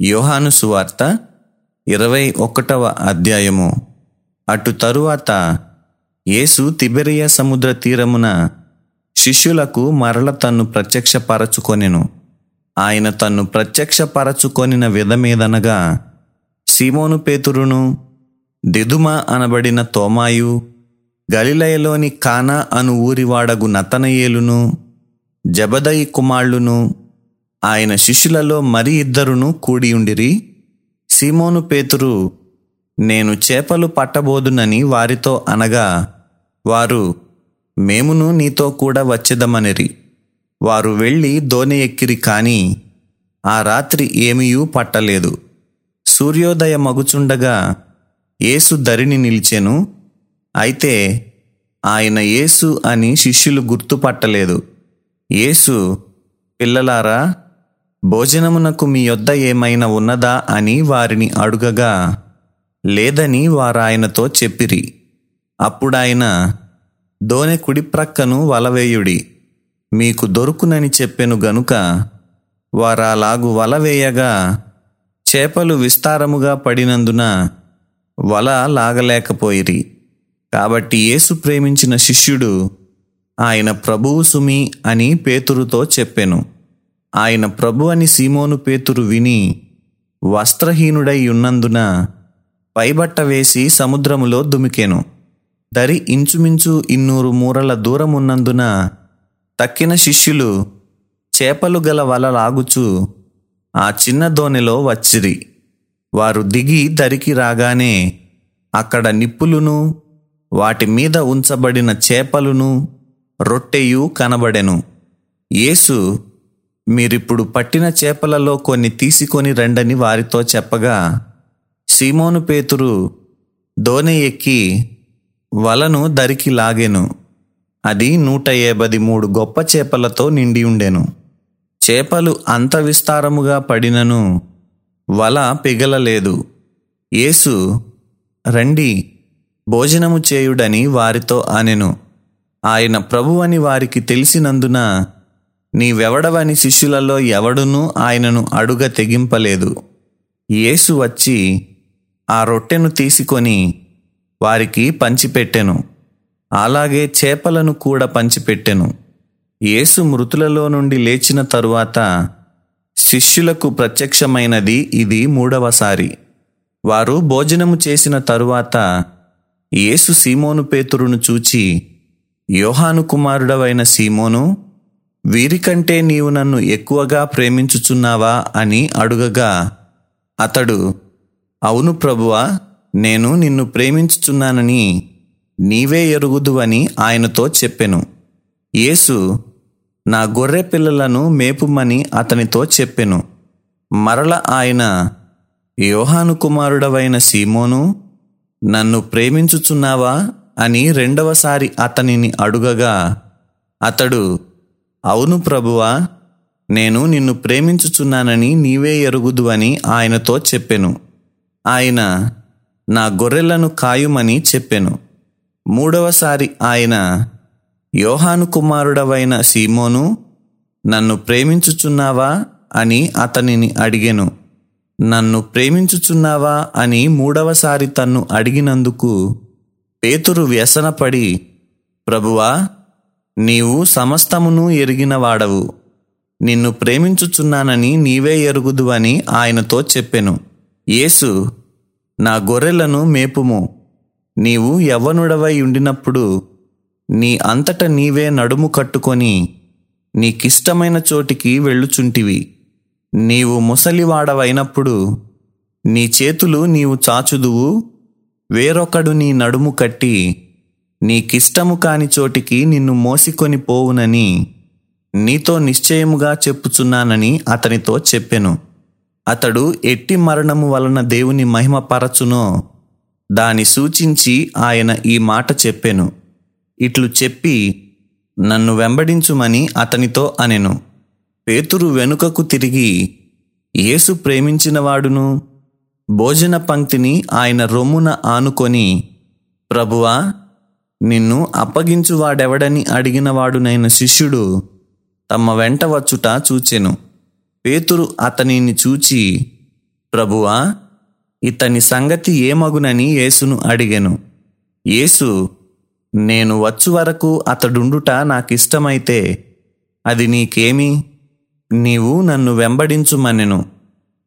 యోహాను సువార్త ఇరవై ఒకటవ అధ్యాయము. అటు తరువాత యేసు తిబెరియ సముద్ర తీరమున శిష్యులకు మరల తన్ను ప్రత్యక్షపరచుకొనెను. ఆయన తన్ను ప్రత్యక్షపరచుకొనిన విధమేదనగా సీమోను పేతురును దిదుమ అనబడిన తోమాయు గలిలయలోని కానా అను ఊరివాడగు నతనయేలును జబదయి కుమాళ్ళును ఆయన శిష్యులలో మరి ఇద్దరును కూడి ఉండిరి. సీమోను పేతురు నేను చేపలు పట్టబోదునని వారితో అనగా వారు మేమును నీతో కూడా వచ్చేదమనిరి. వారు వెళ్ళి దోణి ఎక్కిరి కాని ఆ రాత్రి ఏమీయూ పట్టలేదు. సూర్యోదయ మగుచుండగా యేసు దరిని నిలిచెను. అయితే ఆయన యేసు అని శిష్యులు గుర్తుపట్టలేదు. యేసు పిల్లలారా భోజనమునకు మీ యొద్ద ఏమైనా ఉన్నదా అని వారిని అడుగగా లేదని వారాయనతో చెప్పిరి. అప్పుడాయన దోనె కుడి ప్రక్కను వలవేయుడి. మీకు దొరుకునని చెప్పెను గనుక వారాలాగు వలవేయగా చేపలు విస్తారముగా పడినందున వల లాగలేకపోయిరి. కాబట్టి యేసు ప్రేమించిన శిష్యుడు ఆయన ప్రభువు సుమి అని పేతురుతో చెప్పెను. ఆయన ప్రభు అని సీమోను పేతురు విని వస్త్రహీనుడై ఉన్నందున పైబట్ట వేసి సముద్రములో దుమికెను. దరి ఇంచుమించు ఇన్నూరు మూరల దూరమున్నందున తక్కిన శిష్యులు చేపలు గల వల లాగుచు ఆ చిన్న దోణిలో వచ్చిరి. వారు దిగి దరికి రాగానే అక్కడ నిప్పులును వాటి మీద ఉంచబడిన చేపలును రొట్టెయు కనబడెను. యేసు మీరిప్పుడు పట్టిన చేపలలో కొన్ని తీసుకొని రండని వారితో చెప్పగా సీమోను పేతురు దోణి ఎక్కి వలను దరికి లాగెను. అది నూట ఏబది మూడు గొప్ప చేపలతో నిండి ఉండెను. చేపలు అంత విస్తారముగా పడినను వల పిగలలేదు. యేసు రండి భోజనము చేయుడని వారితో అనెను. ఆయన ప్రభువని వారికి తెలిసినందున నీవెవడవని శిష్యులలో ఎవడునూ ఆయనను అడుగ తెగింపలేదు. యేసు వచ్చి ఆ రొట్టెను తీసుకొని వారికి పంచిపెట్టెను. అలాగే చేపలను కూడా పంచిపెట్టెను. యేసు మృతులలో నుండి లేచిన తరువాత శిష్యులకు ప్రత్యక్షమైనది ఇది మూడవసారి వారు భోజనము చేసిన తరువాత యేసు సీమోను పేతురును చూచి యోహాను కుమారుడవైన సీమోను వీరికంటే నీవు నన్ను ఎక్కువగా ప్రేమించుచున్నావా అని అడుగగా అతడు అవును ప్రభువా నేను నిన్ను ప్రేమించుచున్నానని నీవే ఎరుగుదువని ఆయనతో చెప్పెను. యేసు నా గొర్రె పిల్లలను మేపుమని అతనితో చెప్పెను. మరల ఆయన యోహాను కుమారుడవైన సీమోను నన్ను ప్రేమించుచున్నావా అని రెండవసారి అతనిని అడుగగా అతడు అవును ప్రభువా నేను నిన్ను ప్రేమించుచున్నానని నీవే ఎరుగుదు అని ఆయనతో చెప్పెను. ఆయన నా గొర్రెలను కాయుమని చెప్పెను. మూడవసారి ఆయన యోహాను కుమారుడవైన సీమోను నన్ను ప్రేమించుచున్నావా? అని అతనిని అడిగెను. నన్ను ప్రేమించుచున్నావా? అని మూడవసారి తన్ను అడిగినందుకు పేతురు వ్యసనపడి ప్రభువా నీవు సమస్తమును ఎరిగిన వాడవు నిన్ను ప్రేమించుచున్నానని నీవే ఎరుగుదు అని ఆయనతో చెప్పెను. యేసు నా గొర్రెలను మేపుము. నీవు యవ్వనుడవై ఉండినప్పుడు నీ అంతట నీవే నడుము కట్టుకొని నీకిష్టమైన చోటికి వెళ్ళుచుంటివి. నీవు ముసలివాడవైనప్పుడు నీ చేతులు నీవు చాచుదువు. వేరొకడు నీ నడుము కట్టి నీకిష్టము కాని చోటికి నిన్ను మోసికొని పోవునని నీతో నిశ్చయముగా చెప్పుచున్నానని అతనితో చెప్పెను. అతడు ఎట్టి మరణము వలన దేవుని మహిమపరచునో దాని సూచించి ఆయన ఈ మాట చెప్పెను. ఇట్లు చెప్పి నన్ను వెంబడించుమని అతనితో అనెను. పేతురు వెనుకకు తిరిగి యేసు ప్రేమించినవాడును? భోజన పంక్తిని ఆయన రొమ్మున ఆనుకొని ప్రభువా నిన్ను అప్పగించువాడెవడని అడిగినవాడునైన శిష్యుడు తమ వెంట వచ్చుట చూచెను. పేతురు అతనిని చూచి ప్రభువా ఇతని సంగతి ఏమగునని యేసును అడిగెను. యేసు నేను వచ్చు వరకు అతడుండుట నాకిష్టమైతే అది నీకేమి? నీవు నన్ను వెంబడించుమనెను.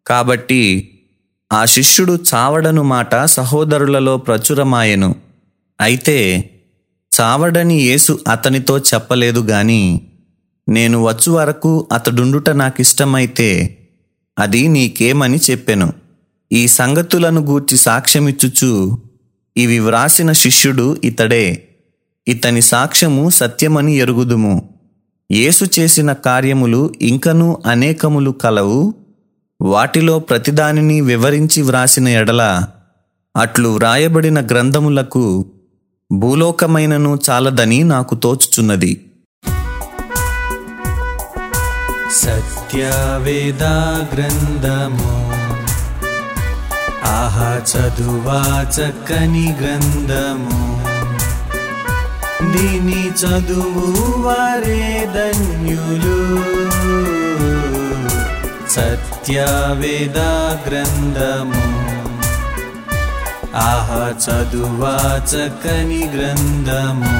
కాబట్టి ఆ శిష్యుడు చావడను మాట సహోదరులలో ప్రచురమాయెను. అయితే చావడని యేసు అతనితో చెప్పలేదు గాని నేను వచ్చు వరకు అతడుండుట నాకిష్టమైతే అది నీకేమని చెప్పెను. ఈ సంగతులను గూర్చి సాక్ష్యమిచ్చుచు ఇవి వ్రాసిన శిష్యుడు ఇతడే. ఇతని సాక్ష్యము సత్యమని ఎరుగుదుము. యేసు చేసిన కార్యములు ఇంకనూ అనేకములు కలవు. వాటిలో ప్రతిదానిని వివరించి వ్రాసిన ఎడల అట్లు వ్రాయబడిన గ్రంథములకు భూలోకమైనను చాలదని నాకు తోచుచున్నది. సత్యవేదా గ్రంథము ఆహా చదువా చక్కని గ్రంథము. దీని చదువు వారే ధన్యులు. సత్యవేద గ్రంథము ఆహా చదువా చక్కని గ్రంథము